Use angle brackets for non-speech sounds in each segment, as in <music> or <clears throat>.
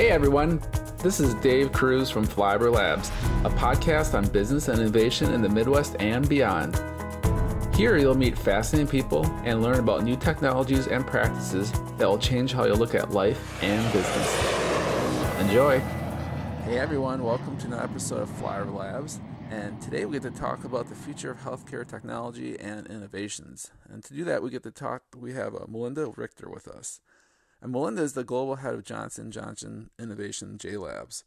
Hey everyone, this is Dave Kruse from Flyover Labs, a podcast on business and innovation in the Midwest and beyond. Here you'll meet fascinating people and learn about new technologies and practices that will change how you look at life and business. Enjoy! Hey everyone, welcome to another episode of Flyover Labs. And today we get to talk about the future of healthcare technology and innovations. And to do that, we get to talk. We have uh, Melinda Richter with us, and Melinda is the global head of Johnson Johnson Innovation J Labs.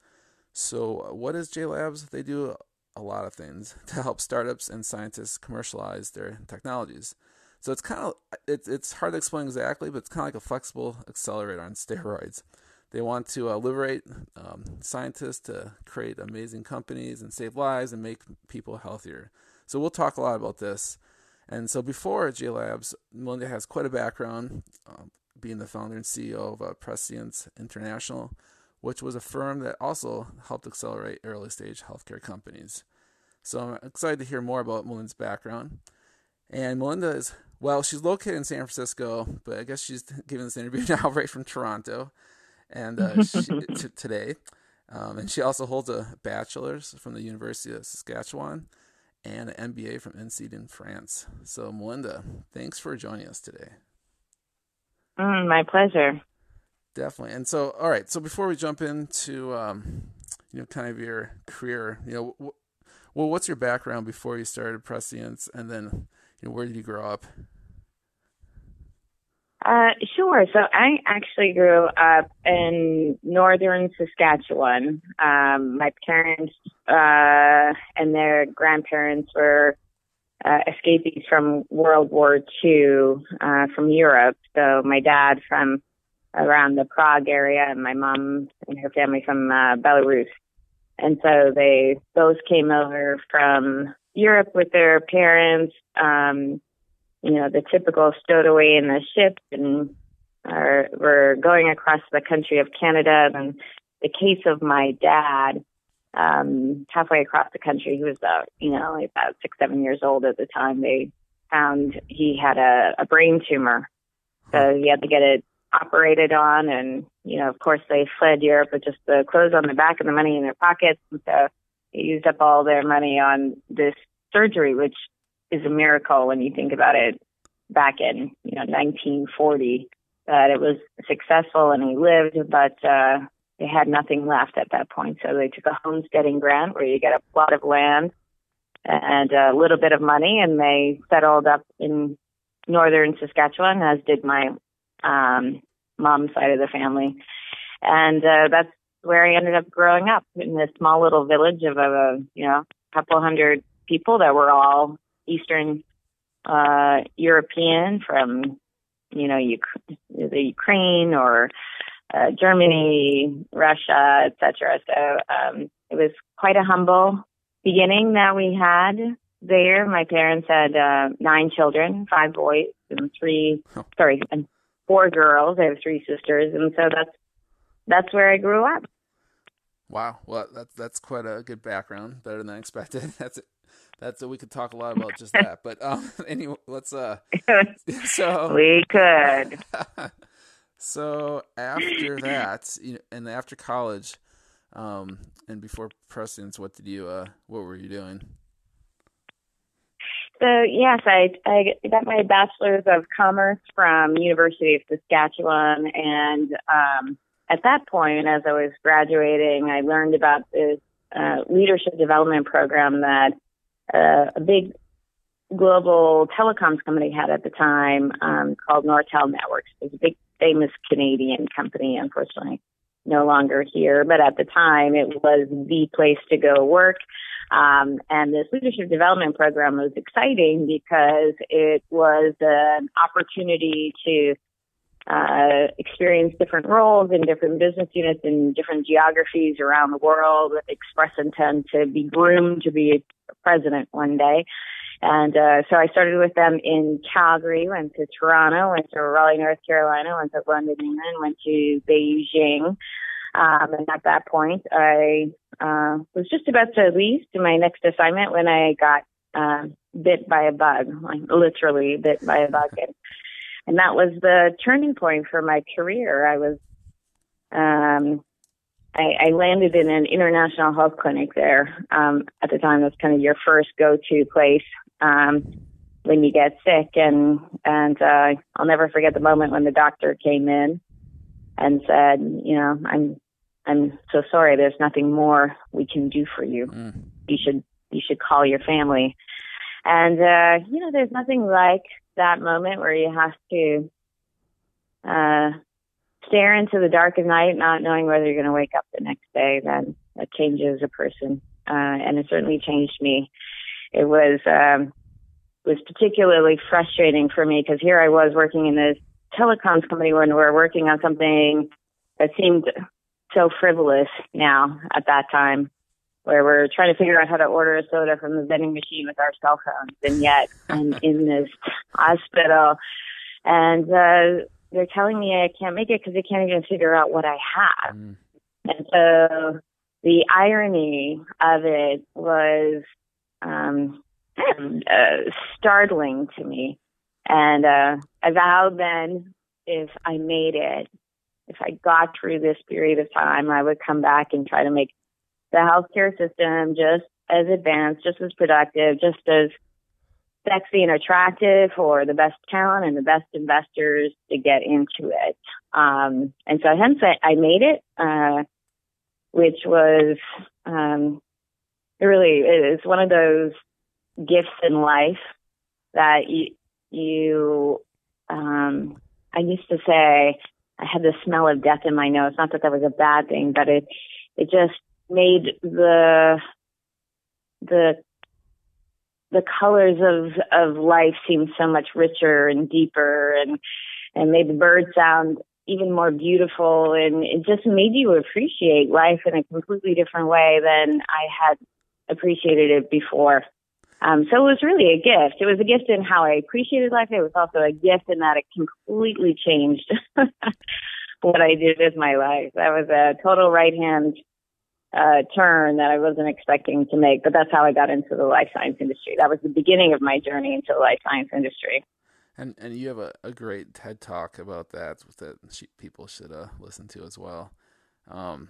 So, uh, what is J Labs? They do a lot of things <laughs> to help startups and scientists commercialize their technologies. So it's kind of it's it's hard to explain exactly, but it's kind of like a flexible accelerator on <laughs> steroids. They want to uh, liberate um, scientists to create amazing companies and save lives and make people healthier. So we'll talk a lot about this. And so before J Labs, Melinda has quite a background, um, being the founder and CEO of uh, Prescience International, which was a firm that also helped accelerate early stage healthcare companies. So I'm excited to hear more about Melinda's background. And Melinda is, well, she's located in San Francisco, but I guess she's giving this interview <laughs> now right from Toronto and uh, she, <laughs> t- today. Um, and she also holds a bachelor's from the University of Saskatchewan and an MBA from INSEAD in France. So, Melinda, thanks for joining us today. Mm, my pleasure. Definitely. And so, all right. So, before we jump into, um, you know, kind of your career, you know, well, what's your background before you started Prescience, and then, you know, where did you grow up? Uh, sure. So I actually grew up in northern Saskatchewan. Um, my parents uh, and their grandparents were uh, escapees from World War II uh, from Europe. So my dad from around the Prague area, and my mom and her family from uh, Belarus. And so they both came over from Europe with their parents. Um, you know, the typical stowed away in the ship and are, we're going across the country of Canada. And the case of my dad, um, halfway across the country, he was about, you know, about six, seven years old at the time. They found he had a, a brain tumor. So he had to get it operated on. And, you know, of course, they fled Europe with just the clothes on their back and the money in their pockets. And so they used up all their money on this surgery, which is a miracle when you think about it back in you know 1940 that it was successful and he lived but uh they had nothing left at that point. So they took a homesteading grant where you get a plot of land and a little bit of money and they settled up in northern Saskatchewan as did my um mom's side of the family. And uh that's where I ended up growing up in this small little village of a you know couple hundred people that were all Eastern uh, European from, you know, Uk- the Ukraine or uh, Germany, Russia, etc. So um, it was quite a humble beginning that we had there. My parents had uh, nine children, five boys and three, sorry, and four girls. I have three sisters, and so that's that's where I grew up. Wow, well that's that's quite a good background, better than I expected. <laughs> That's it. that's we could talk a lot about just that. But um, <laughs> anyway, let's uh. <laughs> So we could. So after <clears throat> that, you know, and after college, um, and before Prescience, what did you uh, what were you doing? So yes, I I got my bachelor's of commerce from University of Saskatchewan, and um, at that point, as I was graduating, I learned about this uh, leadership development program that uh, a big global telecoms company had at the time um, called Nortel Networks. It was a big, famous Canadian company, unfortunately, no longer here. But at the time, it was the place to go work. Um, and this leadership development program was exciting because it was an opportunity to uh, experience different roles in different business units in different geographies around the world with express intent to be groomed to be a president one day. And uh, so I started with them in Calgary, went to Toronto, went to Raleigh, North Carolina, went to London, England, went to Beijing. Um, and at that point, I uh, was just about to leave to my next assignment when I got uh, bit by a bug, like literally bit by a bug. And, <laughs> and that was the turning point for my career. I was um, I, I landed in an international health clinic there. Um, at the time, that's kind of your first go-to place um, when you get sick. And and uh, I'll never forget the moment when the doctor came in and said, you know, I'm I'm so sorry. There's nothing more we can do for you. Mm. You should you should call your family. And uh, you know, there's nothing like that moment where you have to uh, stare into the dark of night, not knowing whether you're going to wake up the next day, then that changes a person. Uh, and it certainly changed me. It was, um, was particularly frustrating for me because here I was working in this telecoms company when we were working on something that seemed so frivolous now at that time where we're trying to figure out how to order a soda from the vending machine with our cell phones and yet I'm in this hospital and uh they're telling me I can't make it because they can't even figure out what I have. Mm. And so the irony of it was um, uh, startling to me. And uh, I vowed then if I made it, if I got through this period of time, I would come back and try to make the healthcare system just as advanced, just as productive, just as sexy and attractive for the best talent and the best investors to get into it. Um, and so hence I, I made it, uh, which was, um, really is one of those gifts in life that you, you, um, I used to say I had the smell of death in my nose. Not that that was a bad thing, but it, it just made the, the the colors of of life seem so much richer and deeper and and made the bird sound even more beautiful and it just made you appreciate life in a completely different way than I had appreciated it before. Um, so it was really a gift. It was a gift in how I appreciated life. It was also a gift in that it completely changed <laughs> what I did with my life. That was a total right hand uh, turn that I wasn't expecting to make, but that's how I got into the life science industry. That was the beginning of my journey into the life science industry. And and you have a, a great TED talk about that that people should uh, listen to as well. Um,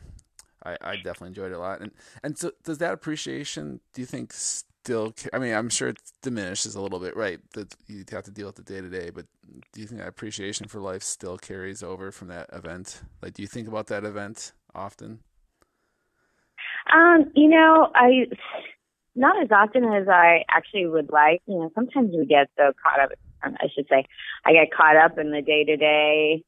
I, I definitely enjoyed it a lot. And and so does that appreciation? Do you think still? I mean, I'm sure it diminishes a little bit, right? That you have to deal with the day to day. But do you think that appreciation for life still carries over from that event? Like, do you think about that event often? Um, you know, I not as often as I actually would like. You know, sometimes we get so caught up. I should say, I get caught up in the day to day.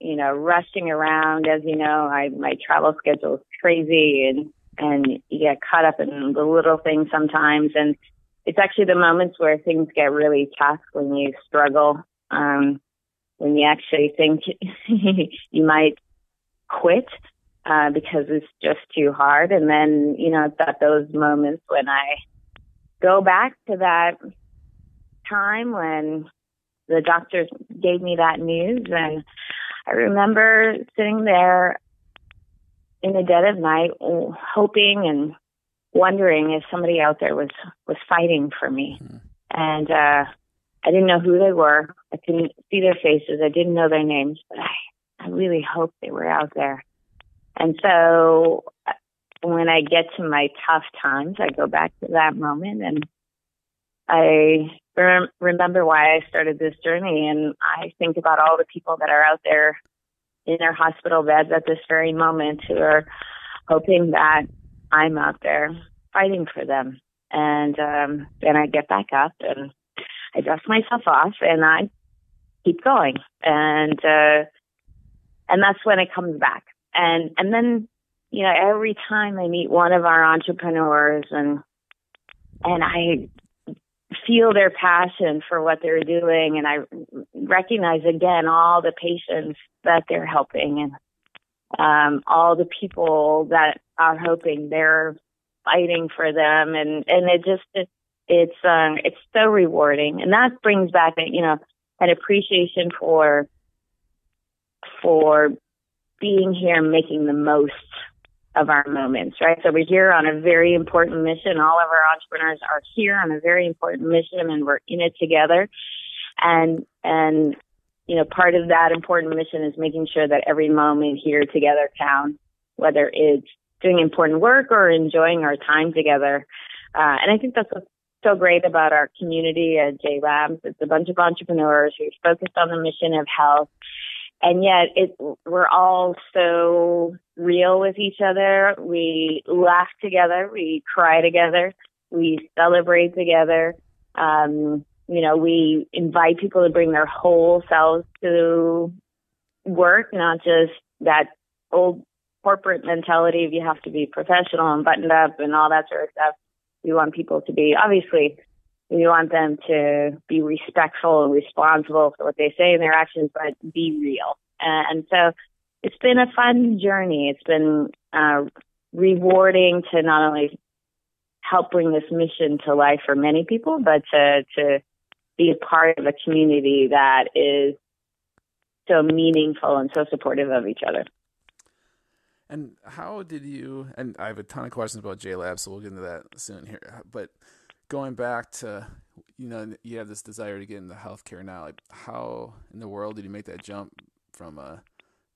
You know, rushing around. As you know, I my travel schedule is crazy, and and you get caught up in the little things sometimes. And it's actually the moments where things get really tough when you struggle. Um, when you actually think <laughs> you might quit uh, because it's just too hard. And then, you know, it's at those moments when I go back to that time when the doctors gave me that news. And I remember sitting there in the dead of night, hoping and wondering if somebody out there was, was fighting for me. Mm. And, uh, I didn't know who they were. I couldn't see their faces. I didn't know their names, but I, I really hoped they were out there. And so when I get to my tough times, I go back to that moment and I rem- remember why I started this journey. And I think about all the people that are out there in their hospital beds at this very moment who are hoping that I'm out there fighting for them. And um, then I get back up and I dust myself off and I keep going. And uh, and that's when it comes back and and then you know every time I meet one of our entrepreneurs and and I feel their passion for what they're doing. And I recognize again all the patients that they're helping and um, all the people that are hoping they're fighting for them. And and it just it, it's um it's so rewarding. And that brings back you know an appreciation for for being here making the most of our moments, right? So we're here on a very important mission. All of our entrepreneurs are here on a very important mission and we're in it together. And, and, you know, part of that important mission is making sure that every moment here together counts whether it's doing important work or enjoying our time together. Uh, and I think that's what's so great about our community at J Labs. It's a bunch of entrepreneurs who are focused on the mission of health. And yet it, we're all so real with each other. We laugh together. We cry together. We celebrate together. Um, you know, we invite people to bring their whole selves to work, not just that old corporate mentality of you have to be professional and buttoned up and all that sort of stuff. We want people to be obviously we want them to be respectful and responsible for what they say and their actions, but be real. And so it's been a fun journey. It's been uh, rewarding to not only help bring this mission to life for many people, but to, to be a part of a community that is so meaningful and so supportive of each other. And how did you? And I have a ton of questions about J so we'll get into that soon here. But going back to, you know, you have this desire to get into healthcare now. Like, how in the world did you make that jump from uh,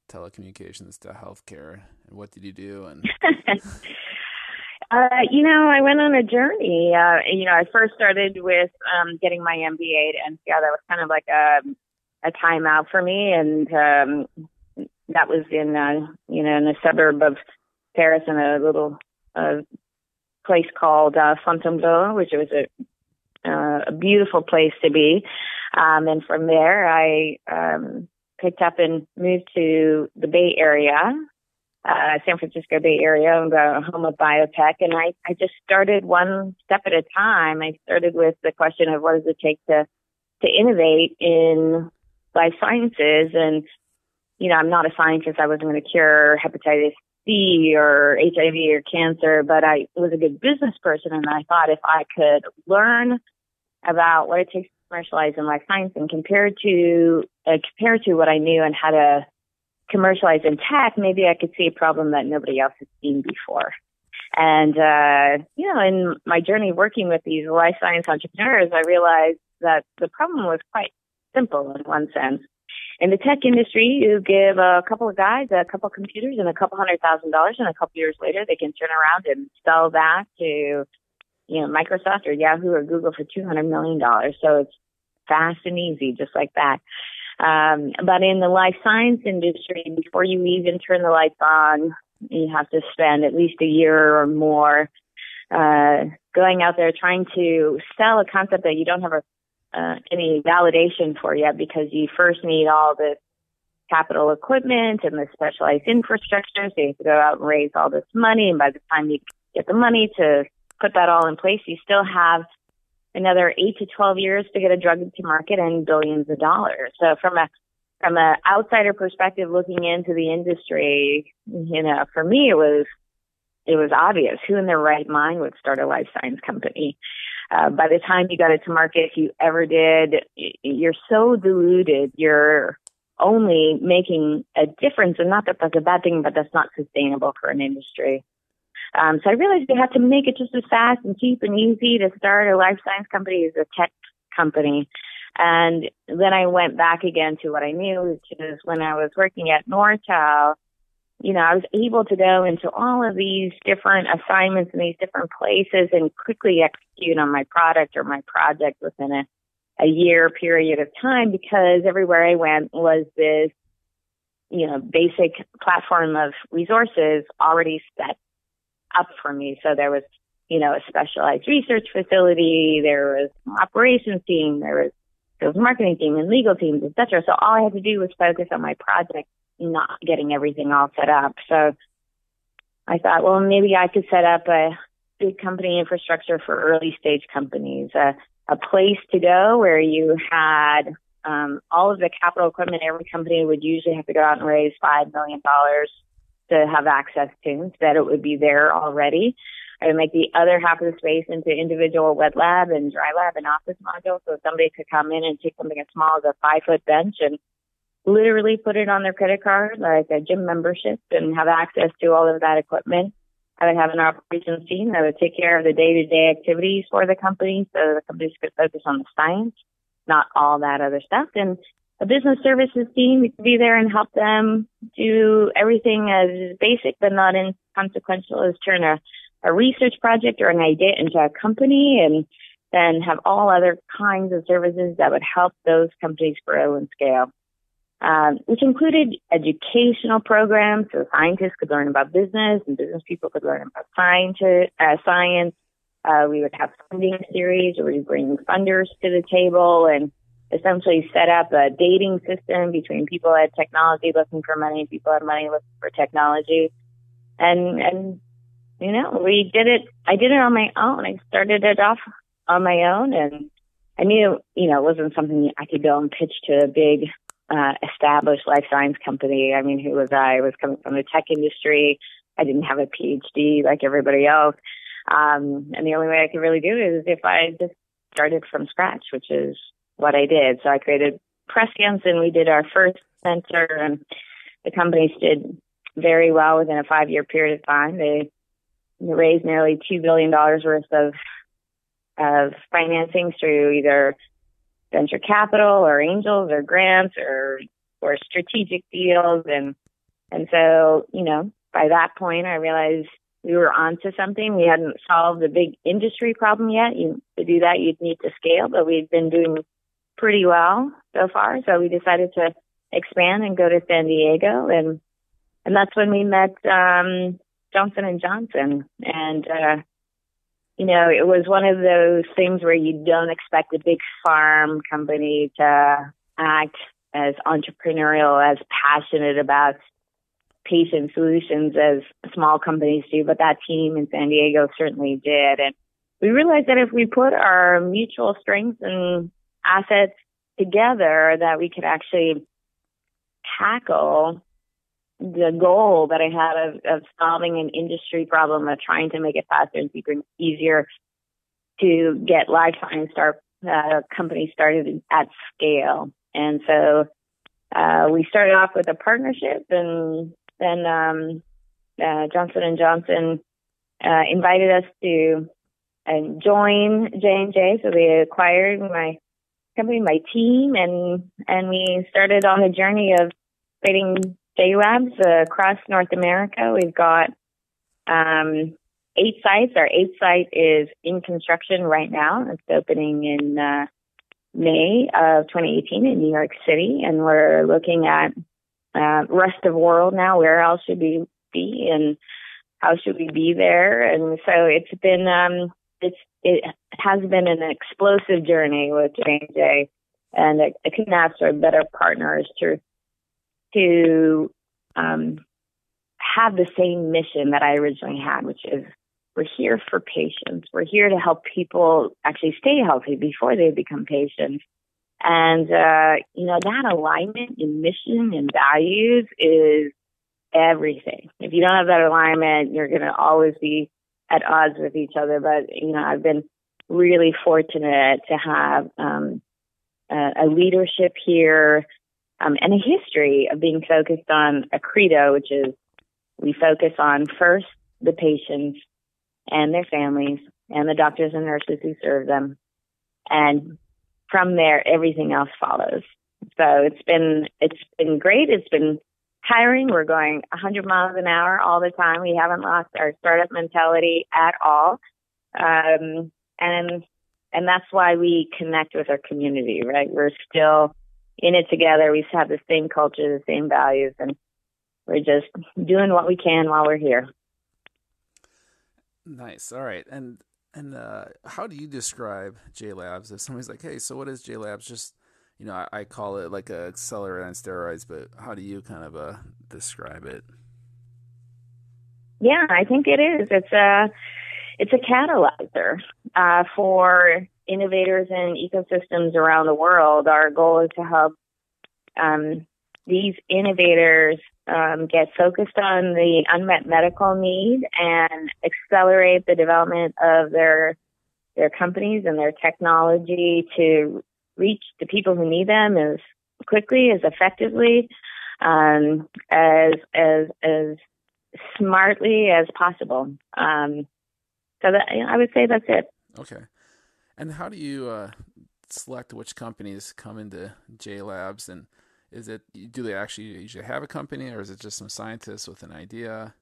telecommunications to healthcare, and what did you do? And <laughs> Uh, you know, I went on a journey. Uh, you know, I first started with um, getting my MBA at INSEAD. That was kind of like a a timeout for me, and um, that was in uh, you know in a suburb of Paris in a little uh, place called uh, Fontainebleau, which was a uh, a beautiful place to be. Um, and from there, I um, picked up and moved to the Bay Area, uh, San Francisco Bay Area, and the home of biotech. And I, I just started one step at a time. I started with the question of what does it take to, to innovate in life sciences. And, you know, I'm not a scientist. I wasn't going to cure hepatitis C or HIV or cancer, but I was a good business person. And I thought if I could learn about what it takes to commercialize in life science and compare to, uh, compare to what I knew and how to commercialize in tech, maybe I could see a problem that nobody else had seen before. And, uh, you know, in my journey working with these life science entrepreneurs, I realized that the problem was quite simple in one sense. In the tech industry, you give a couple of guys a couple of computers and a couple hundred thousand dollars, and a couple years later, they can turn around and sell that to, you know, Microsoft or Yahoo or Google for two hundred million dollars. So it's fast and easy, just like that. Um, but in the life science industry, before you even turn the lights on, you have to spend at least a year or more uh, going out there trying to sell a concept that you don't have a, uh, any validation for yet because you first need all this capital equipment and the specialized infrastructure. So you have to go out and raise all this money. And by the time you get the money to put that all in place, you still have another eight to 12 years to get a drug to market and billions of dollars. So from a, from an outsider perspective, looking into the industry, you know, for me, it was, it was obvious who in their right mind would start a life science company. Uh, by the time you got it to market, if you ever did, you're so diluted. You're only making a difference, and not that that's a bad thing, but that's not sustainable for an industry. Um, so I realized they had to make it just as fast and cheap and easy to start a life science company as a tech company. And then I went back again to what I knew, which is when I was working at Nortel, you know, I was able to go into all of these different assignments in these different places and quickly execute on my product or my project within a, a year period of time because everywhere I went was this, you know, basic platform of resources already set up for me. So there was, you know, a specialized research facility, there was an operations team, there was sales marketing team and legal teams, etc. So all I had to do was focus on my project, not getting everything all set up. So I thought, well, maybe I could set up a big company infrastructure for early stage companies, a, a place to go where you had um, all of the capital equipment every company would usually have to go out and raise $5 million to have access to. so that it would be there already. I would make the other half of the space into individual wet lab and dry lab and office modules so somebody could come in and take something as small as a five foot bench and literally put it on their credit card like a gym membership and have access to all of that equipment. I would have an operations team that would take care of the day to day activities for the company so the companies could focus on the science, not all that other stuff. And a business services team. Could be there and help them do everything as basic but not inconsequential as turn a, a research project or an idea into a company and then have all other kinds of services that would help those companies grow and scale. Um, which included educational programs so scientists could learn about business and business people could learn about science. Uh, science. Uh, we would have funding series where we bring funders to the table and essentially set up a dating system between people at technology looking for money, people at money looking for technology. And, and, you know, we did it, I did it on my own. I started it off on my own and I knew, you know, it wasn't something I could go and pitch to a big uh, established life science company. I mean, who was I? I was coming from the tech industry. I didn't have a PhD like everybody else. Um, and the only way I could really do it is if I just started from scratch, which is what I did. So I created Prescience and we did our first center and the companies did very well within a five year period of time. They raised nearly $2 billion worth of, of financing through either venture capital or angels or grants or or strategic deals and and so you know by that point I realized we were onto something. We hadn't solved the big industry problem yet. You, to do that, you'd need to scale, but we'd been doing pretty well so far. So we decided to expand and go to San Diego, and and that's when we met um, Johnson and Johnson. And uh, you know, it was one of those things where you don't expect a big pharma company to act as entrepreneurial, as passionate about patient solutions as small companies do, but that team in San Diego certainly did. And we realized that if we put our mutual strengths and assets together, that we could actually tackle the goal that I had of, of solving an industry problem of trying to make it faster and cheaper and easier to get life science start uh, companies started at scale. And so uh, we started off with a partnership, and then um, uh, Johnson and Johnson uh, invited us to uh, join J and J. So they acquired my company, my team, and and we started on the journey of creating J Labs uh, across North America. We've got um, eight sites. Our eighth site is in construction right now. It's opening in uh, May of 2018 in New York City, and we're looking at uh, rest of world now. Where else should we be, and how should we be there? And so it's been um, it's it has been an explosive journey with J and J, and I, couldn't ask for better partners to to um, have the same mission that I originally had, which is we're here for patients. We're here to help people actually stay healthy before they become patients. And, uh, you know, that alignment in mission and values is everything. If you don't have that alignment, you're going to always be at odds with each other. But, you know, I've been really fortunate to have um, a, a leadership here um, and a history of being focused on a credo, which is we focus on first the patients and their families and the doctors and nurses who serve them. And from there, everything else follows. So it's been, it's been great. It's been tiring. We're going 100 miles an hour all the time. We haven't lost our startup mentality at all. Um, and, and that's why we connect with our community, right? We're still in it together. We have the same culture, the same values, and we're just doing what we can while we're here. Nice. All right. And and uh, how do you describe J Labs? If somebody's like, "Hey, so what is J Labs?" Just you know, I, I call it like a accelerator on steroids, but how do you kind of uh, describe it? Yeah, I think it is. It's a it's a catalyzer uh, for innovators and ecosystems around the world. Our goal is to help um, these innovators um, get focused on the unmet medical need and accelerate the development of their their companies and their technology to reach the people who need them as quickly, as effectively, um, as as as smartly as possible. Um, so that I would say that's it. Okay. And how do you uh, select which companies come into J Labs, and is it do they actually usually have a company, or is it just some scientists with an idea?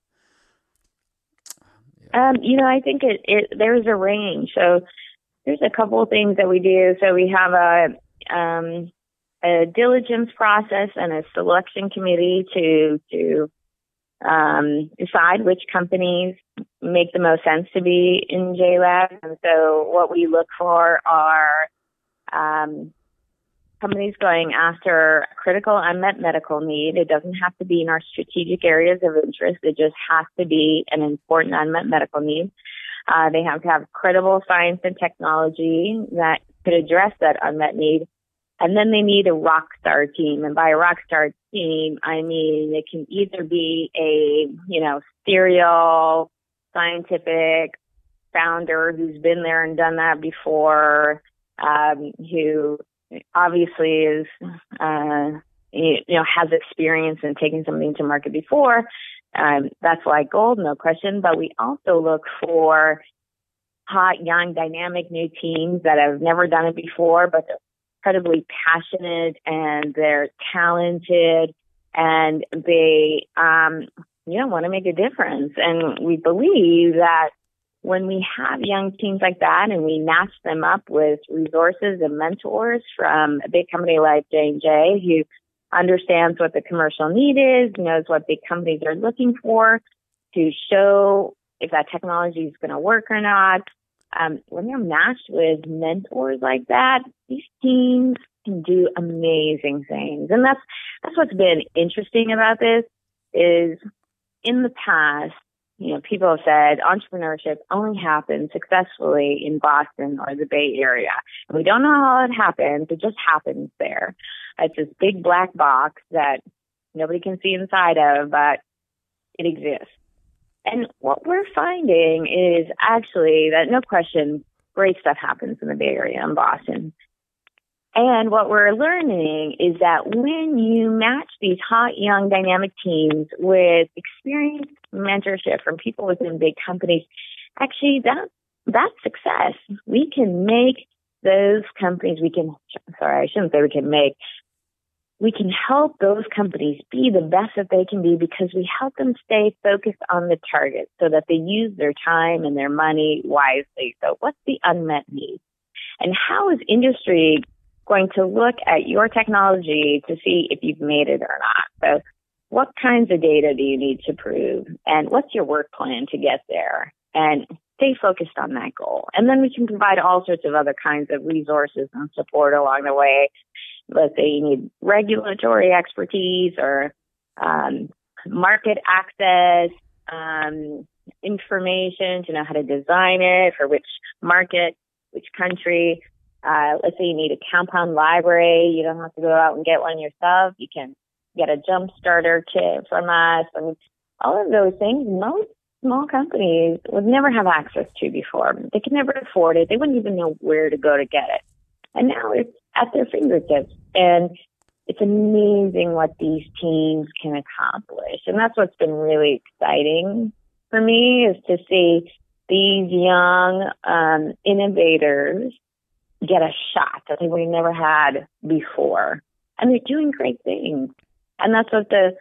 Yeah. Um, you know, I think it, it there's a range. So there's a couple of things that we do. So we have a um, a diligence process and a selection committee to to um, decide which companies make the most sense to be in JLab. And so what we look for are um, companies going after critical unmet medical need. It doesn't have to be in our strategic areas of interest. It just has to be an important unmet medical need. Uh, they have to have credible science and technology that could address that unmet need. And then they need a rock star team. And by a rock star team, I mean it can either be a, you know, serial scientific founder who's been there and done that before, um, who obviously is, uh, you know, has experience in taking something to market before. Um, that's like gold, no question. But we also look for hot, young, dynamic new teams that have never done it before, but they're incredibly passionate and they're talented and they, um, you know, want to make a difference. And we believe that when we have young teams like that and we match them up with resources and mentors from a big company like J&J who understands what the commercial need is, knows what big companies are looking for to show if that technology is going to work or not, um, when they're matched with mentors like that, these teams can do amazing things. And that's, that's what's been interesting about this is in the past, you know, people have said entrepreneurship only happens successfully in Boston or the Bay Area. And we don't know how it happens. It just happens there. It's this big black box that nobody can see inside of, but it exists. And what we're finding is actually that no question, great stuff happens in the Bay Area and Boston. And what we're learning is that when you match these hot, young, dynamic teams with experienced mentorship from people within big companies, actually that that's success. We can make those companies, we can, sorry, I shouldn't say we can make, we can help those companies be the best that they can be because we help them stay focused on the target so that they use their time and their money wisely. So what's the unmet need? And how is industry going to look at your technology to see if you've made it or not? So what kinds of data do you need to prove? And what's your work plan to get there? And stay focused on that goal. And then we can provide all sorts of other kinds of resources and support along the way let's say you need regulatory expertise or um, market access, um, information to know how to design it for which market, which country. Uh, let's say you need a compound library. You don't have to go out and get one yourself. You can get a jump starter kit from us. I mean, all of those things, most small companies would never have access to before. They could never afford it. They wouldn't even know where to go to get it. And now it's at their fingertips. And it's amazing what these teams can accomplish. And that's what's been really exciting for me is to see these young um, innovators get a shot that they have never had before. And they're doing great things. And that's what the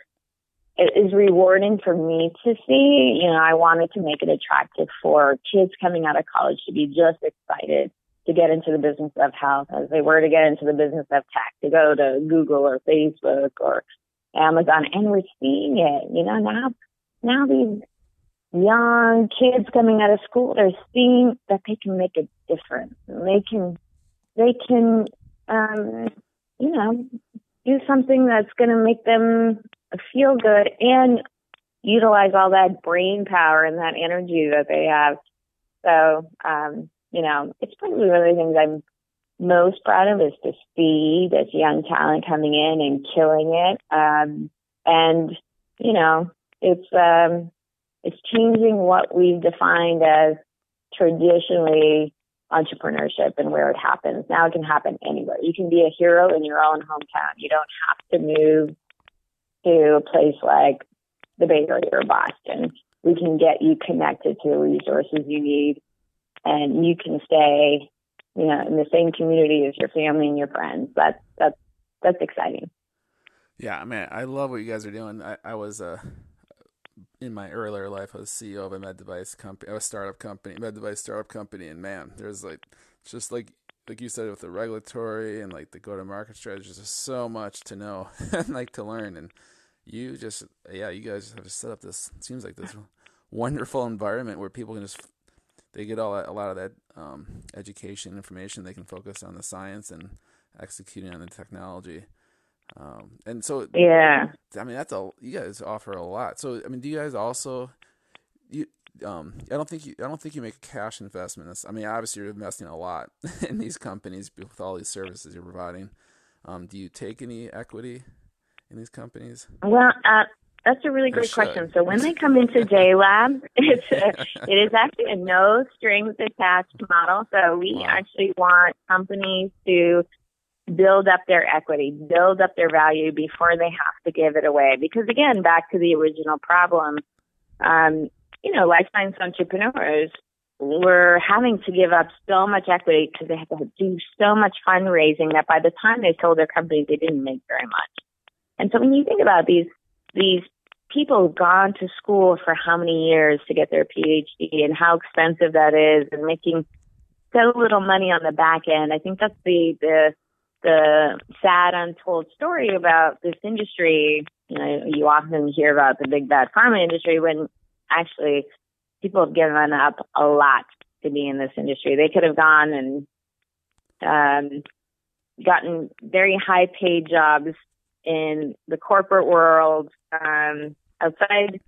it is rewarding for me to see. You know, I wanted to make it attractive for kids coming out of college to be just excited to get into the business of health as they were to get into the business of tech, to go to Google or Facebook or Amazon. And we're seeing it, you know, now, now these young kids coming out of school, they're seeing that they can make a difference. They can, they can, um, you know, do something that's going to make them feel good and utilize all that brain power and that energy that they have. So, um, you know, it's probably one of the things I'm most proud of is to see this young talent coming in and killing it. Um, and, you know, it's, um, it's changing what we've defined as traditionally entrepreneurship and where it happens. Now it can happen anywhere. You can be a hero in your own hometown. You don't have to move to a place like the Bay Area or Boston. We can get you connected to the resources you need and you can stay you know, in the same community as your family and your friends. That's that's that's exciting. Yeah, I mean, I love what you guys are doing. I, I was uh, in my earlier life, I was CEO of a med device company, a startup company, med device startup company, and man, there's like just like like you said with the regulatory and like the go to market strategies, there's so much to know <laughs> and like to learn. And you just yeah, you guys have set up this seems like this <laughs> wonderful environment where people can just they get all a lot of that um, education information. They can focus on the science and executing on the technology. Um, and so yeah, I mean that's a you guys offer a lot. So I mean, do you guys also you um I don't think you I don't think you make a cash investment. I mean, obviously you're investing a lot <laughs> in these companies with all these services you're providing. Um, do you take any equity in these companies? Well, uh, that's a really great question. So when they come into <laughs> JLab, <laughs> it's a, it is <laughs> actually a no strings attached model. So we wow. actually want companies to build up their equity, build up their value before they have to give it away. Because again, back to the original problem, um, you know, life science entrepreneurs were having to give up so much equity because they had to do so much fundraising that by the time they sold their company, they didn't make very much. And so when you think about these these people have gone to school for how many years to get their PhD and how expensive that is and making so little money on the back end. I think that's the the the sad untold story about this industry. You know, you often hear about the big bad pharma industry when actually people have given up a lot to be in this industry. They could have gone and um, gotten very high paid jobs in the corporate world um, outside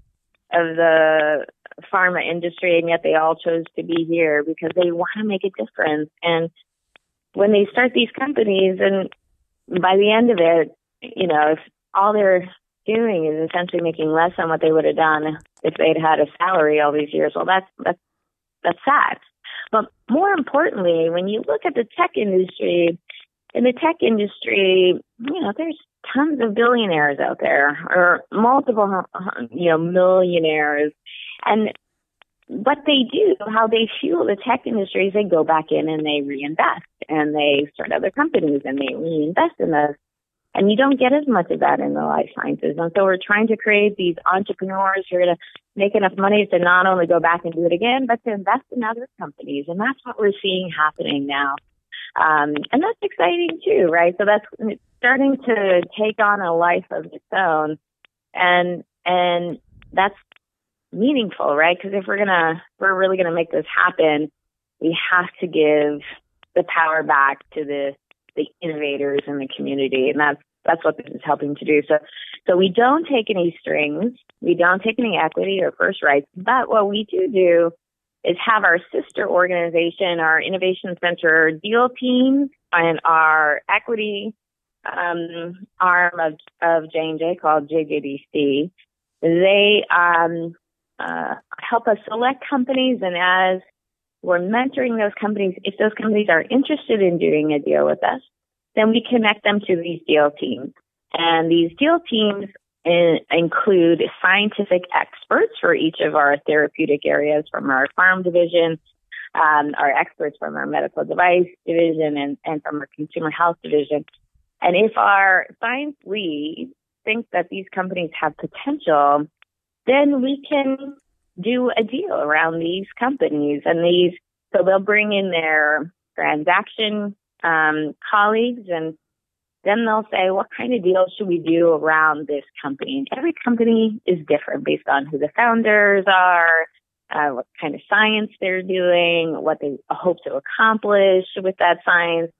of the pharma industry, and yet they all chose to be here because they want to make a difference. And when they start these companies, and by the end of it, you know, if all they're doing is essentially making less than what they would have done if they'd had a salary all these years, well, that's that's that's sad. But more importantly, when you look at the tech industry, in the tech industry, you know, there's tons of billionaires out there or multiple, uh, you know, millionaires. And what they do, how they fuel the tech industry is they go back in and they reinvest and they start other companies and they reinvest in those. And you don't get as much of that in the life sciences. And so we're trying to create these entrepreneurs who are going to make enough money to not only go back and do it again, but to invest in other companies. And that's what we're seeing happening now. Um, and that's exciting too, right? So that's starting to take on a life of its own. And, and that's meaningful, right? Because if we're gonna, if we're really gonna make this happen, we have to give the power back to the the innovators in the community, and that's that's what this is helping to do. So, so we don't take any strings, we don't take any equity or first rights, but what we do do is have our sister organization, our innovation center deal team, and our equity um, arm of of J and J called JJDC. They um, uh, help us select companies, and as we're mentoring those companies, if those companies are interested in doing a deal with us, then we connect them to these deal teams. And these deal teams include scientific experts for each of our therapeutic areas from our pharma division, um, our experts from our medical device division, and, and from our consumer health division. And if our science leads think that these companies have potential, then we can do a deal around these companies and these. So they'll bring in their transaction um, colleagues and then they'll say, what kind of deal should we do around this company? And every company is different based on who the founders are, uh, what kind of science they're doing, what they hope to accomplish with that science.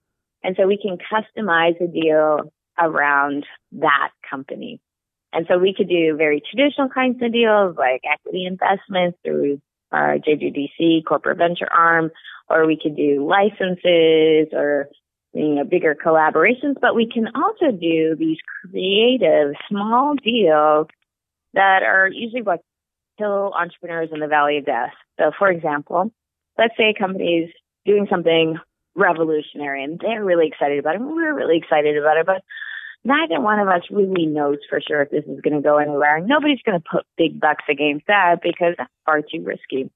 And so we can customize a deal around that company. And so we could do very traditional kinds of deals like equity investments through our JJDC corporate venture arm, or we could do licenses or you know, bigger collaborations, but we can also do these creative small deals that are usually what kill entrepreneurs in the valley of death. So for example, let's say a company is doing something revolutionary and they're really excited about it. We're really excited about it, but neither one of us really knows for sure if this is going to go anywhere. Nobody's going to put big bucks against that because that's far too risky.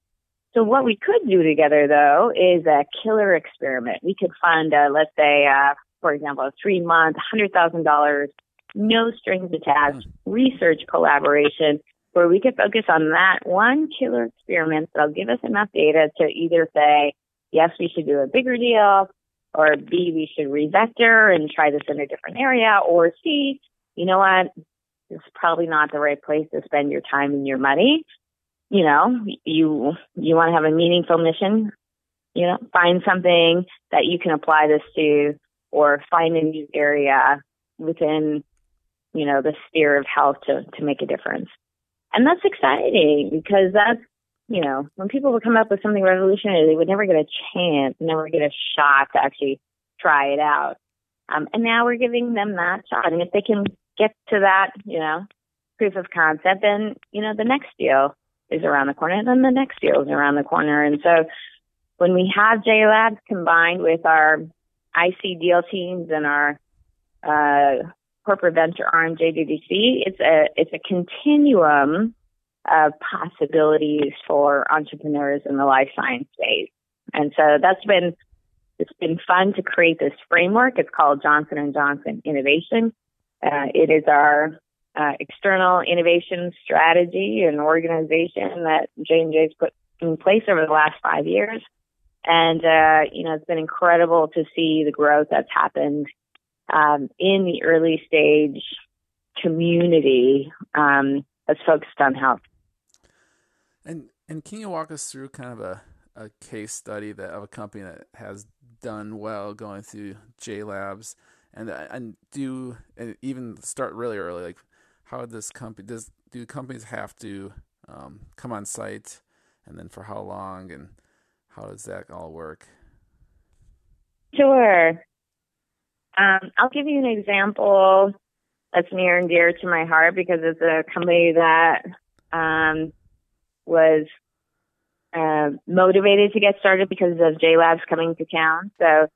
So what we could do together though is a killer experiment. We could fund, uh, let's say, uh, for example, a three month, hundred thousand dollars, no strings attached research collaboration where we could focus on that one killer experiment that'll give us enough data to either say, yes, we should do a bigger deal, or B, we should revector and try this in a different area, or C, you know what, it's probably not the right place to spend your time and your money. You know, you you want to have a meaningful mission. You know, find something that you can apply this to, or find a new area within, you know, the sphere of health to to make a difference. And that's exciting because that's you know, when people would come up with something revolutionary, they would never get a chance, never get a shot to actually try it out. Um, and now we're giving them that shot. And if they can get to that, you know, proof of concept, then, you know, the next deal is around the corner, and then the next deal is around the corner. And so when we have J Labs combined with our IC deal teams and our uh, corporate venture arm JJDC, it's a it's a continuum of possibilities for entrepreneurs in the life science space. And so that's been it's been fun to create this framework. It's called Johnson and Johnson Innovation. Uh, it is our uh, external innovation strategy and organization that J&J's put in place over the last five years. And, uh, you know, it's been incredible to see the growth that's happened um, in the early stage community um, that's focused on health. And and can you walk us through kind of a, a case study that of a company that has done well going through J Labs and uh, and do and even start really early like how this company does do companies have to um, come on site and then for how long and how does that all work? Sure. Um, I'll give you an example that's near and dear to my heart because it's a company that um, was uh, motivated to get started because of J Labs coming to town. So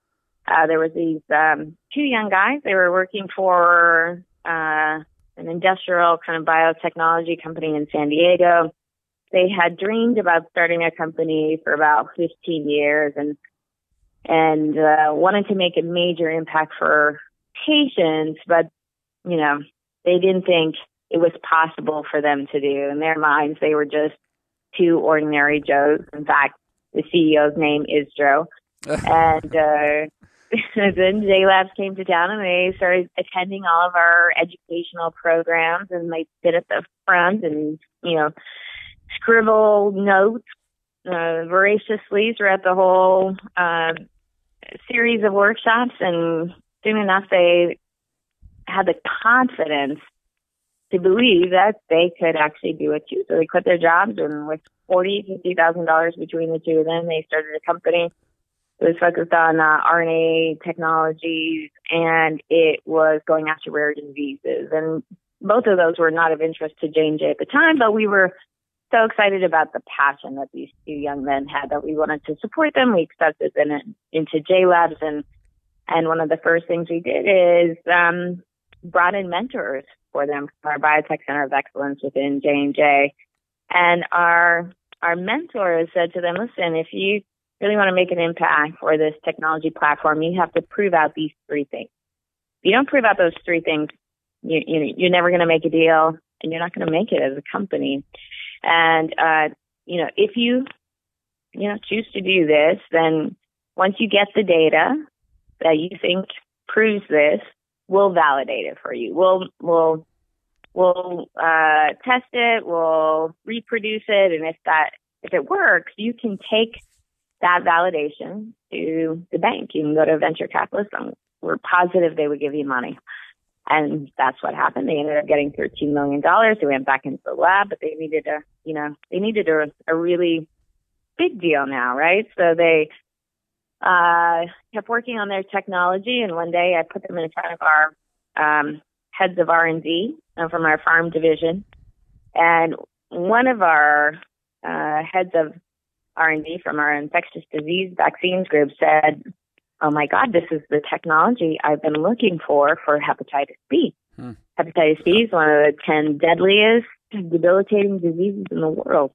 uh, there was these um, two young guys. They were working for uh, an industrial kind of biotechnology company in San Diego. They had dreamed about starting a company for about 15 years and and uh, wanted to make a major impact for patients, but you know they didn't think it was possible for them to do. In their minds, they were just two ordinary Joes. In fact, the CEO's name is Joe. <laughs> and uh, <laughs> then J Labs came to town and they started attending all of our educational programs and they sit at the front and, you know, scribble notes uh, voraciously throughout the whole uh, series of workshops. And soon enough, they had the confidence to believe that they could actually do it too. So they quit their jobs and with forty, fifty thousand dollars between the two of them, they started a company. It was focused on uh, RNA technologies and it was going after rare diseases. And both of those were not of interest to J and J at the time, but we were so excited about the passion that these two young men had that we wanted to support them. We accepted them into J Labs and and one of the first things we did is um, brought in mentors for them from our biotech center of excellence within J&J. And our, our mentors said to them, listen, if you really want to make an impact for this technology platform, you have to prove out these three things. If you don't prove out those three things, you, you, you're never going to make a deal and you're not going to make it as a company. And, uh, you know, if you, you know, choose to do this, then once you get the data that you think proves this, we'll validate it for you. We'll we'll we'll uh, test it. We'll reproduce it, and if that if it works, you can take that validation to the bank. You can go to a venture capitalist, and we're positive they would give you money. And that's what happened. They ended up getting $13 million. They went back into the lab, but they needed a, you know, they needed a, a really big deal now, right? So they uh, kept working on their technology, and one day I put them in front of our um, heads of R&D uh, from our pharma division, and one of our uh, heads of R&D from our infectious disease vaccines group said, "Oh my God, this is the technology I've been looking for for hepatitis B. Hmm. Hepatitis B is one of the ten deadliest, debilitating diseases in the world."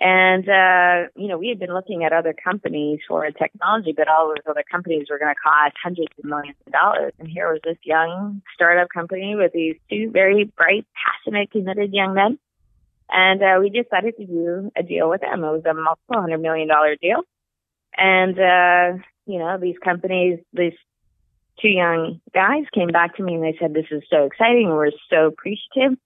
And, uh, you know, we had been looking at other companies for a technology, but all those other companies were going to cost hundreds of millions of dollars. And here was this young startup company with these two very bright, passionate, committed young men. And uh, we decided to do a deal with them. It was a multiple hundred million dollar deal. And, uh, you know, these companies, these two young guys came back to me and they said, this is so exciting. We're so appreciative.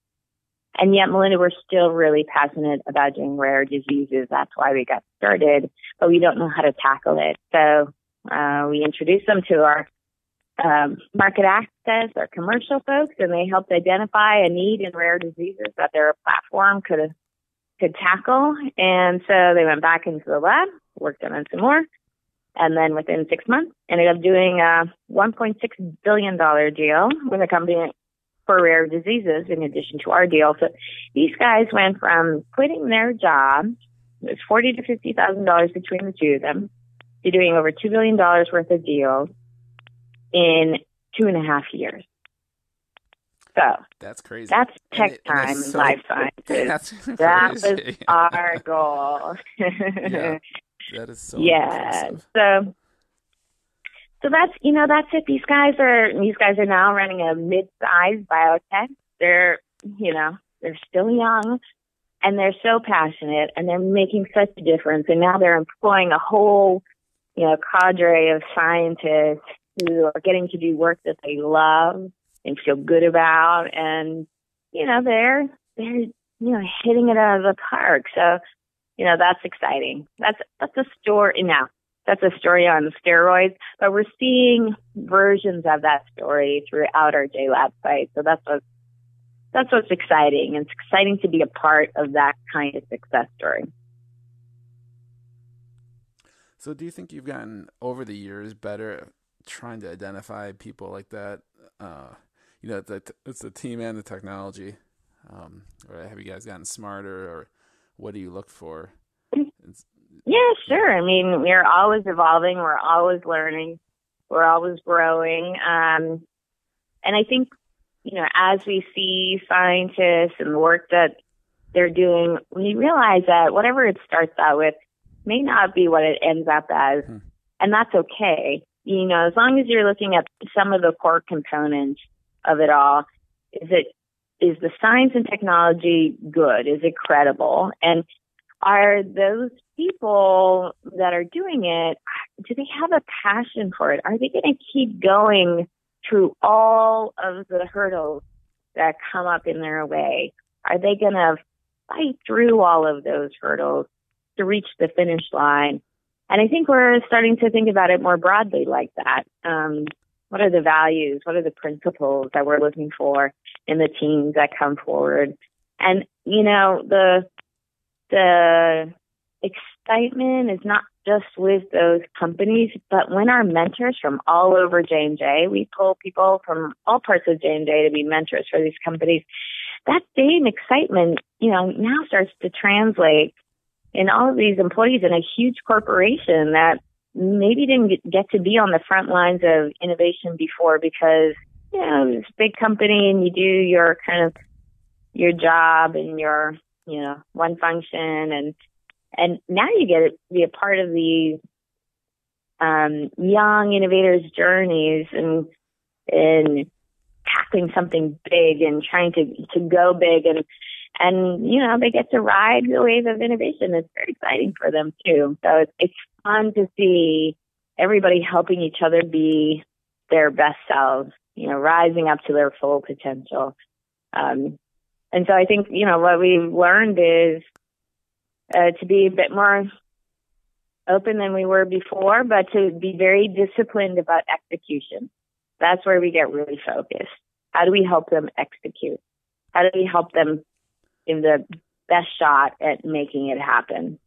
And yet, Melinda, we're still really passionate about doing rare diseases. That's why we got started, but we don't know how to tackle it. So uh, we introduced them to our um, market access, our commercial folks, and they helped identify a need in rare diseases that their platform could could tackle. And so they went back into the lab, worked on it some more, and then within six months, ended up doing a 1.6 billion dollar deal with a company for rare diseases in addition to our deal. So these guys went from quitting their job, it was forty to fifty thousand dollars between the two of them, to doing over two billion dollars worth of deals in two and a half years. So that's crazy. That's tech it, time so, life <laughs> sciences. <laughs> that was <laughs> our goal. yeah, that is so yeah. Impressive. So so that's you know that's it. These guys are these guys are now running a mid-sized biotech. They're you know they're still young, and they're so passionate, and they're making such a difference. And now they're employing a whole you know cadre of scientists who are getting to do work that they love and feel good about, and you know they're they're you know hitting it out of the park. So you know that's exciting. That's that's a story now that's a story on steroids, but we're seeing versions of that story throughout our JLab site. So that's what that's what's exciting. It's exciting to be a part of that kind of success story. So, do you think you've gotten over the years better trying to identify people like that? Uh, you know, it's, it's the team and the technology. Um, or have you guys gotten smarter, or what do you look for? It's, yeah, sure. I mean, we're always evolving. We're always learning. We're always growing. Um, and I think, you know, as we see scientists and the work that they're doing, we realize that whatever it starts out with may not be what it ends up as. Hmm. And that's okay. You know, as long as you're looking at some of the core components of it all, is it is the science and technology good? Is it credible? And are those people that are doing it, do they have a passion for it? Are they going to keep going through all of the hurdles that come up in their way? Are they going to fight through all of those hurdles to reach the finish line? And I think we're starting to think about it more broadly like that. Um, what are the values? What are the principles that we're looking for in the teams that come forward? And, you know, the the excitement is not just with those companies, but when our mentors from all over J&J, we pull people from all parts of J&J to be mentors for these companies. That same excitement, you know, now starts to translate in all of these employees in a huge corporation that maybe didn't get to be on the front lines of innovation before because, you know, it's a big company and you do your kind of your job and your you know, one function and and now you get to be a part of these um, young innovators' journeys and and tackling something big and trying to to go big and and you know they get to ride the wave of innovation. It's very exciting for them too. So it's it's fun to see everybody helping each other be their best selves. You know, rising up to their full potential. Um, and so I think, you know, what we've learned is uh, to be a bit more open than we were before, but to be very disciplined about execution. That's where we get really focused. How do we help them execute? How do we help them give the best shot at making it happen?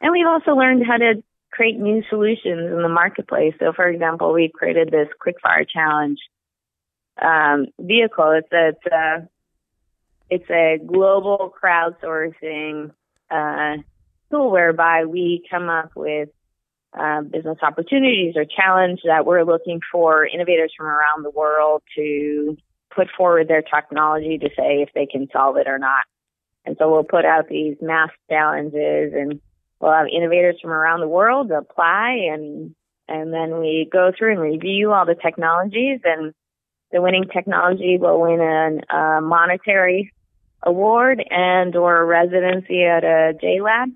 And we've also learned how to create new solutions in the marketplace. So, for example, we created this quickfire challenge um, vehicle. It's a, it's a it's a global crowdsourcing uh, tool whereby we come up with uh, business opportunities or challenge that we're looking for innovators from around the world to put forward their technology to say if they can solve it or not. And so we'll put out these math challenges and we'll have innovators from around the world apply and and then we go through and review all the technologies and the winning technology will win a uh, monetary award and or residency at a Lab.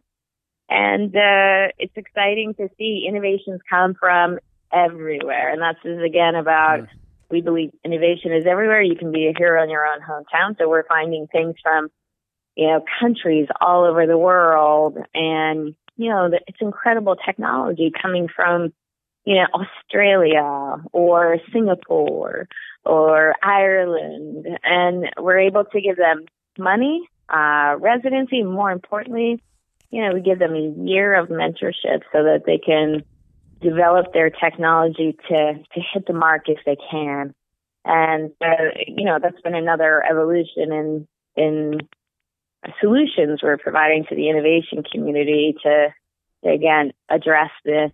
And uh, it's exciting to see innovations come from everywhere. And that's again about we believe innovation is everywhere. You can be a hero in your own hometown. So we're finding things from you know countries all over the world, and you know it's incredible technology coming from you know Australia or Singapore or Ireland, and we're able to give them money, uh, residency, more importantly, you know, we give them a year of mentorship so that they can develop their technology to, to hit the mark if they can. And, uh, you know, that's been another evolution in, in solutions we're providing to the innovation community to, to again, address the,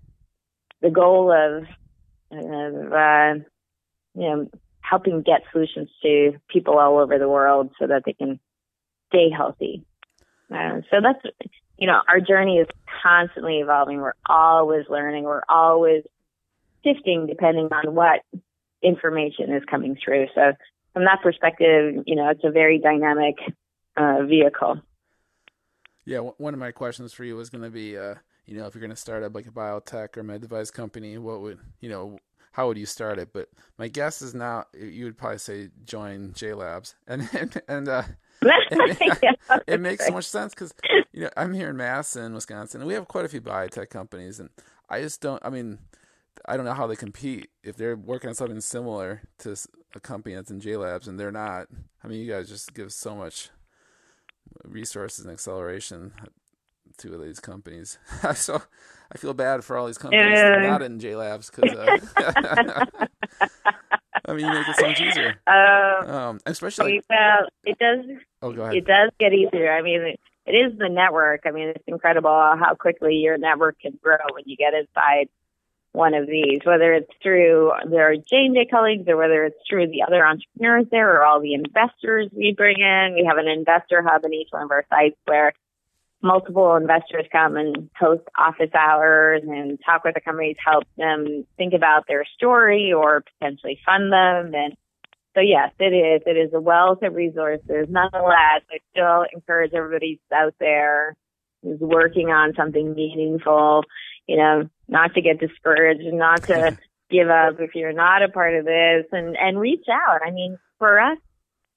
the goal of, of, uh, you know, helping get solutions to people all over the world so that they can stay healthy. Uh, so that's, you know, our journey is constantly evolving. We're always learning. We're always shifting depending on what information is coming through. So from that perspective, you know, it's a very dynamic uh, vehicle. Yeah, one of my questions for you was going to be, uh, you know, if you're going to start up like a biotech or med device company, what would, you know, how would you start it? But my guess is now you would probably say join J Labs, <laughs> and and, and uh, <laughs> <laughs> it, yeah, it makes right. so much sense because you know I'm here in Madison, Wisconsin, and we have quite a few biotech companies, and I just don't. I mean, I don't know how they compete if they're working on something similar to a company that's in J Labs, and they're not. I mean, you guys just give so much resources and acceleration to these companies. <laughs> so I feel bad for all these companies uh, not in J Labs because uh, <laughs> I mean you make it so much easier. <laughs> Um, um, especially well, it does. Oh, go ahead. It does get easier. I mean, it, it is the network. I mean, it's incredible how quickly your network can grow when you get inside one of these, whether it's through their J and J colleagues or whether it's through the other entrepreneurs there or all the investors we bring in. We have an investor hub in each one of our sites where multiple investors come and host office hours and talk with the companies, help them think about their story or potentially fund them. And so, yes, it is. It is a wealth of resources. Nonetheless, I still encourage everybody out there who's working on something meaningful, you know, not to get discouraged, and not to give up if you're not a part of this and, and reach out. I mean, for us,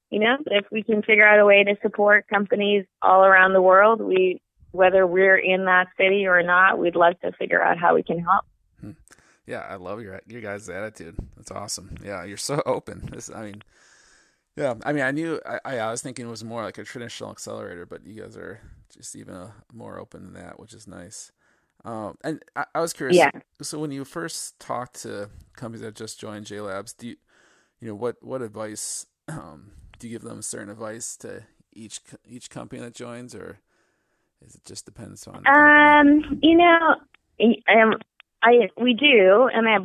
you know, if we can figure out a way to support companies all around the world, we whether we're in that city or not, we'd love to figure out how we can help. Hmm. Yeah, I love your your guys' attitude. That's awesome. Yeah, you're so <laughs> open. This, I mean, yeah, I mean, I knew I, I was thinking it was more like a traditional accelerator, but you guys are just even a, more open than that, which is nice. Um, and I, I, was curious. Yeah. So when you first talked to companies that just joined J Labs, do you, you know, what what advice um, do you give them certain advice to each each company that joins, or is it just depends on? Um, you know, um, I we do, and I,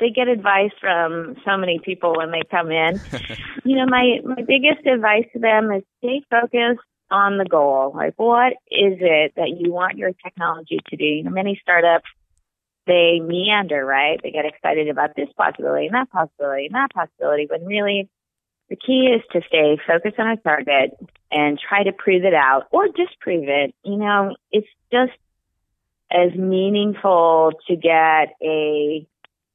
they get advice from so many people when they come in. <laughs> you know, my my biggest advice to them is stay focused on the goal. Like, what is it that you want your technology to do? You know, many startups they meander, right? They get excited about this possibility and that possibility and that possibility, when really the key is to stay focused on a target and try to prove it out or disprove it. You know, it's just as meaningful to get a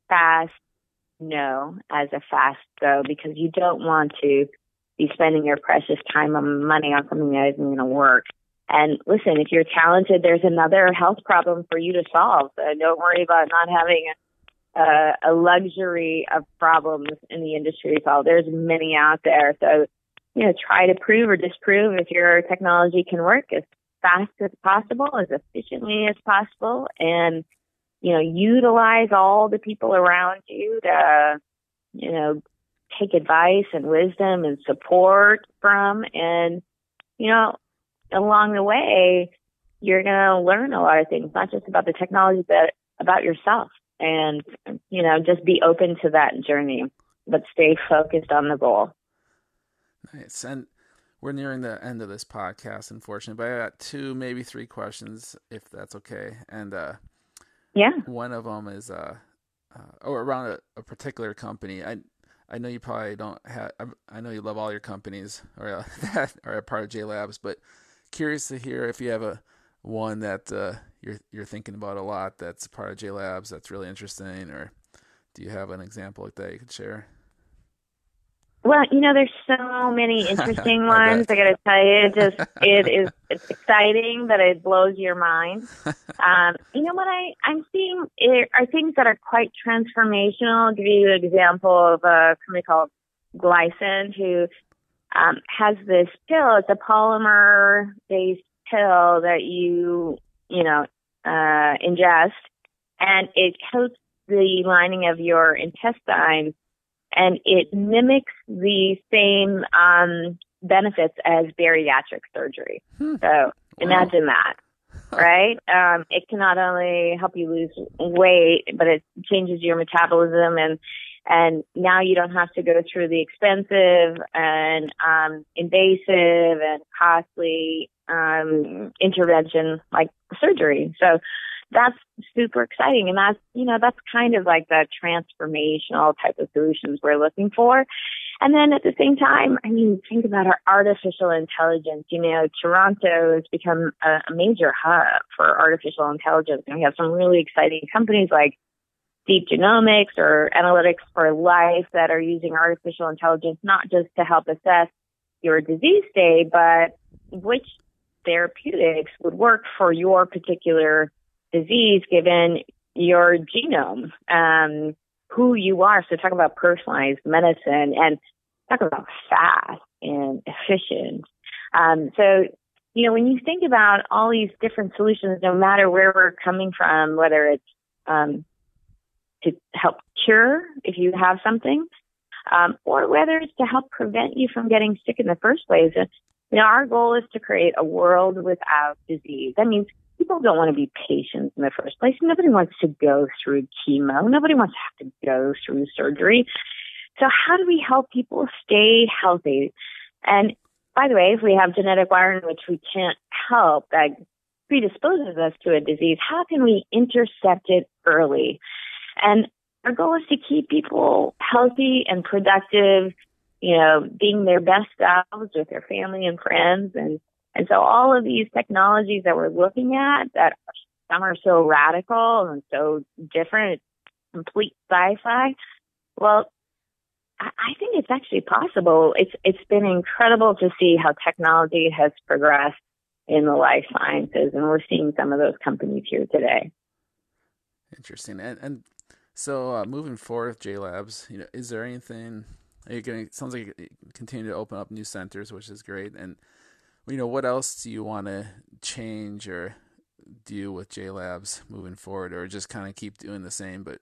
fast no as a fast go because you don't want to be spending your precious time and money on something that isn't going to work. And listen, if you're talented, there's another health problem for you to solve. So don't worry about not having a, a luxury of problems in the industry So There's many out there. So, you know, try to prove or disprove if your technology can work as fast as possible, as efficiently as possible, and, you know, utilize all the people around you to, you know, take advice and wisdom and support from. And, you know, along the way, you're going to learn a lot of things, not just about the technology, but about yourself and you know just be open to that journey but stay focused on the goal nice and we're nearing the end of this podcast, unfortunately, but I got two, maybe three questions, if that's okay. And uh, yeah, one of them is uh, uh or around a, a, particular company. I I know you probably don't have. I know you love all your companies, <laughs> or uh, that are a part of J Labs, but curious to hear if you have a one that uh, you're you're thinking about a lot that's part of J Labs that's really interesting, or do you have an example like that you could share? Well, you know, there's so many <laughs> interesting ones. I got to tell you, it just it is it's exciting, but it blows your mind. <laughs> Um, you know what I I'm seeing are things that are quite transformational. I'll give you an example of a company called Glyscend, who um, has this pill. It's a polymer based pill that you you know uh, ingest, and it coats the lining of your intestines and it mimics the same um, benefits as bariatric surgery. Hmm. So imagine wow. that, right? <laughs> Um, it can not only help you lose weight, but it changes your metabolism and and now you don't have to go through the expensive and um, invasive and costly um, intervention like surgery. So that's super exciting. And that's, you know, that's kind of like the transformational type of solutions we're looking for. And then at the same time, I mean, think about our artificial intelligence. You know, Toronto has become a, a major hub for artificial intelligence. And we have some really exciting companies like Deep Genomics or Analytics for Life that are using artificial intelligence not just to help assess your disease state, but which therapeutics would work for your particular disease given your genome, um, who you are. So talk about personalized medicine and talk about fast and efficient. Um, so, you know, when you think about all these different solutions, no matter where we're coming from, whether it's um, to help cure if you have something, um, or whether it's to help prevent you from getting sick in the first place. You know, our goal is to create a world without disease. That means people don't want to be patients in the first place. Nobody wants to go through chemo. Nobody wants to have to go through surgery. So how do we help people stay healthy? And by the way, if we have genetic wiring which we can't help that predisposes us to a disease, how can we intercept it early? And our goal is to keep people healthy and productive, you know, being their best selves with their family and friends and and so all of these technologies that we're looking at that some are so radical and so different, complete sci-fi. Well, I think it's actually possible. It's it's been incredible to see how technology has progressed in the life sciences, and we're seeing some of those companies here today. Interesting. And and so uh, moving forward J Labs, you know, is there anything? Are you going? Sounds like you continue to open up new centers, which is great. And you know, what else do you want to change or do with J Labs moving forward, or just kind of keep doing the same but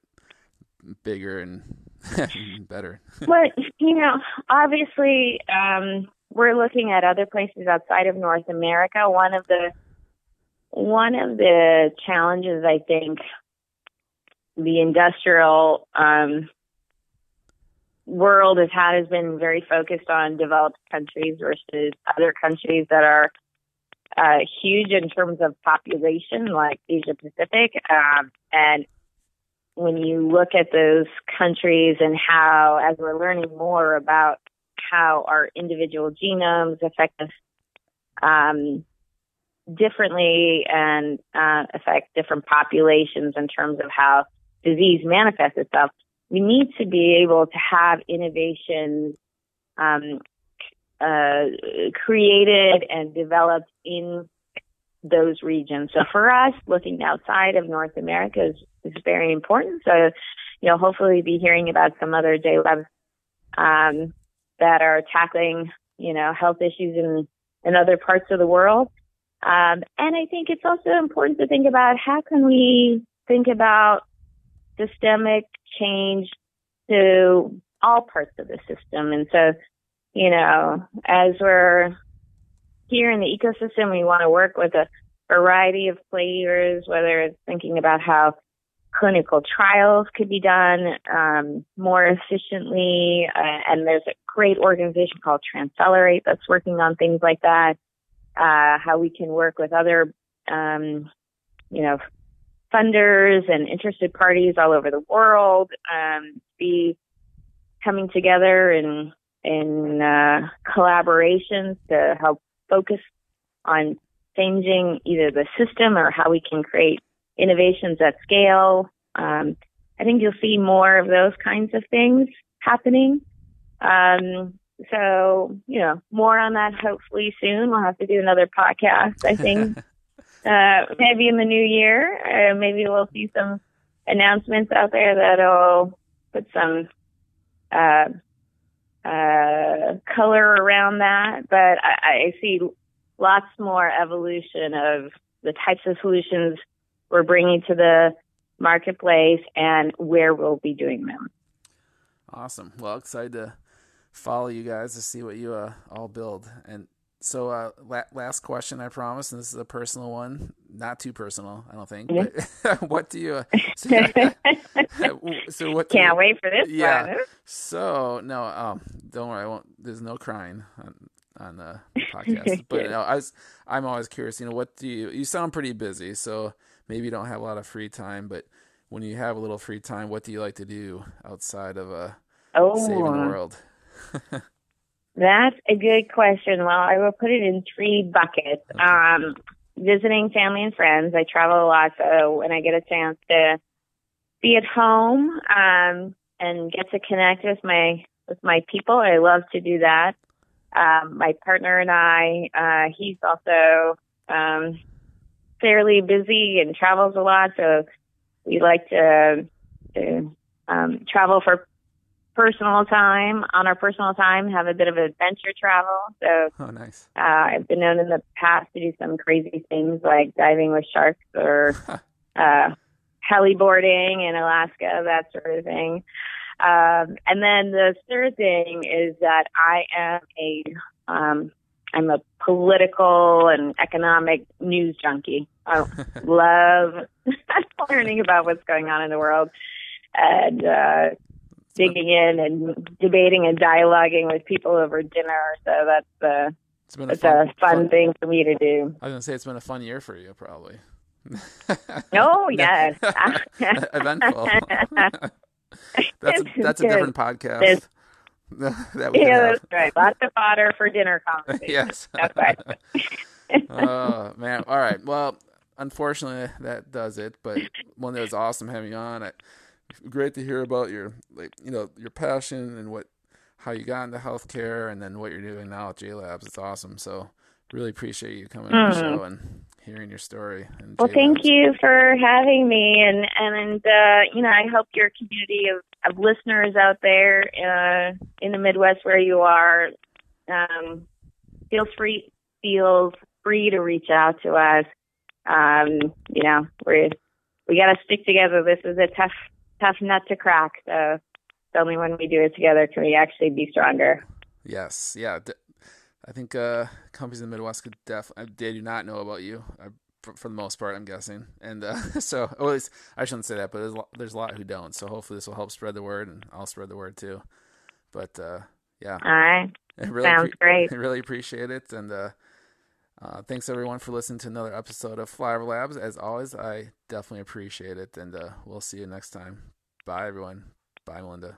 bigger and <laughs> better? <laughs> well, you know, obviously, um, we're looking at other places outside of North America. One of the one of the challenges I think the industrial um, world has had has been very focused on developed countries versus other countries that are uh, huge in terms of population, like Asia Pacific. Um, and when you look at those countries and how, as we're learning more about how our individual genomes affect us um, differently and uh, affect different populations in terms of how disease manifests itself, we need to be able to have innovations um, uh, created and developed in those regions. So for us, looking outside of North America is, is very important. So, you know, hopefully be hearing about some other J labs um, that are tackling, you know, health issues in, in other parts of the world. Um, and I think it's also important to think about how can we think about systemic change to all parts of the system. And so, you know, as we're here in the ecosystem, we want to work with a variety of players, whether it's thinking about how clinical trials could be done um, more efficiently. Uh, and there's a great organization called Transcelerate that's working on things like that. Uh, how we can work with other, um, you know, funders and interested parties all over the world, um, be coming together in in uh, collaborations to help focus on changing either the system or how we can create innovations at scale. Um, I think you'll see more of those kinds of things happening. Um, so, you know, more on that hopefully soon. We'll have to do another podcast, I think, <laughs> uh, maybe in the new year. Uh, maybe we'll see some announcements out there that'll put some uh, uh, color around that. But I, I see lots more evolution of the types of solutions we're bringing to the marketplace and where we'll be doing them. Awesome. Well, excited to follow you guys to see what you uh, all build. And so, uh, la- last question, I promise, and this is a personal one, not too personal, I don't think. But <laughs> what do you? Uh, so, <laughs> what? Can't you, wait for this. Yeah. One. So no, um, don't worry, I won't. There's no crying on on the <laughs> podcast. but no, I was, I'm always curious. You know, what do you? You sound pretty busy, so maybe you don't have a lot of free time. But when you have a little free time, what do you like to do outside of uh, oh. saving the world? That's a good question. Well, I will put it in three buckets. Okay. Um, visiting family and friends. I travel a lot, so when I get a chance to be at home um, and get to connect with my with my people, I love to do that. Um, my partner and I, uh, he's also um, fairly busy and travels a lot, so we like to, to um, travel for personal time on our personal time have a bit of adventure travel. So oh nice. uh, i've been known in the past to do some crazy things like diving with sharks or <laughs> uh heliboarding in alaska that sort of thing. Um and then the third thing is that i am a um i'm a political and economic news junkie. I <laughs> love <laughs> learning about what's going on in the world. And uh digging in and debating and dialoguing with people over dinner. So that's uh, it's been a, fun, a fun, fun, thing for me to do. I was gonna say it's been a fun year for you, probably. <laughs> oh yes, <laughs> eventful. <laughs> that's a, that's a different podcast. that yeah, that's right. Lots of fodder for dinner conversation. yes, that's right. oh man! All right. Well, unfortunately, that does it. But one that was awesome having you on. I, great to hear about your like you know your passion and what how you got into healthcare and then what you're doing now at J Labs. It's awesome. So really appreciate you coming mm. on the mm-hmm. show and hearing your story. well, thank you for having me, and and uh, you know I hope your community of, of listeners out there uh, in the Midwest where you are um, feels free feels free to reach out to us. Um, you know we we got to stick together. This is a tough tough nut to crack. So it's only when we do it together can we actually be stronger. Yes, yeah. I think uh, companies in the Midwest could definitely. They do not know about you, uh, for, for, the most part. I'm guessing, and uh, <laughs> so at least I shouldn't say that, but there's there's a lot who don't. So hopefully this will help spread the word, and I'll spread the word too. But uh, yeah, all right, really sounds pre- great. I <laughs> really appreciate it, and uh, uh, thanks everyone for listening to another episode of Flyover Labs. As always, I definitely appreciate it, and uh, we'll see you next time. Bye, everyone. Bye, Melinda.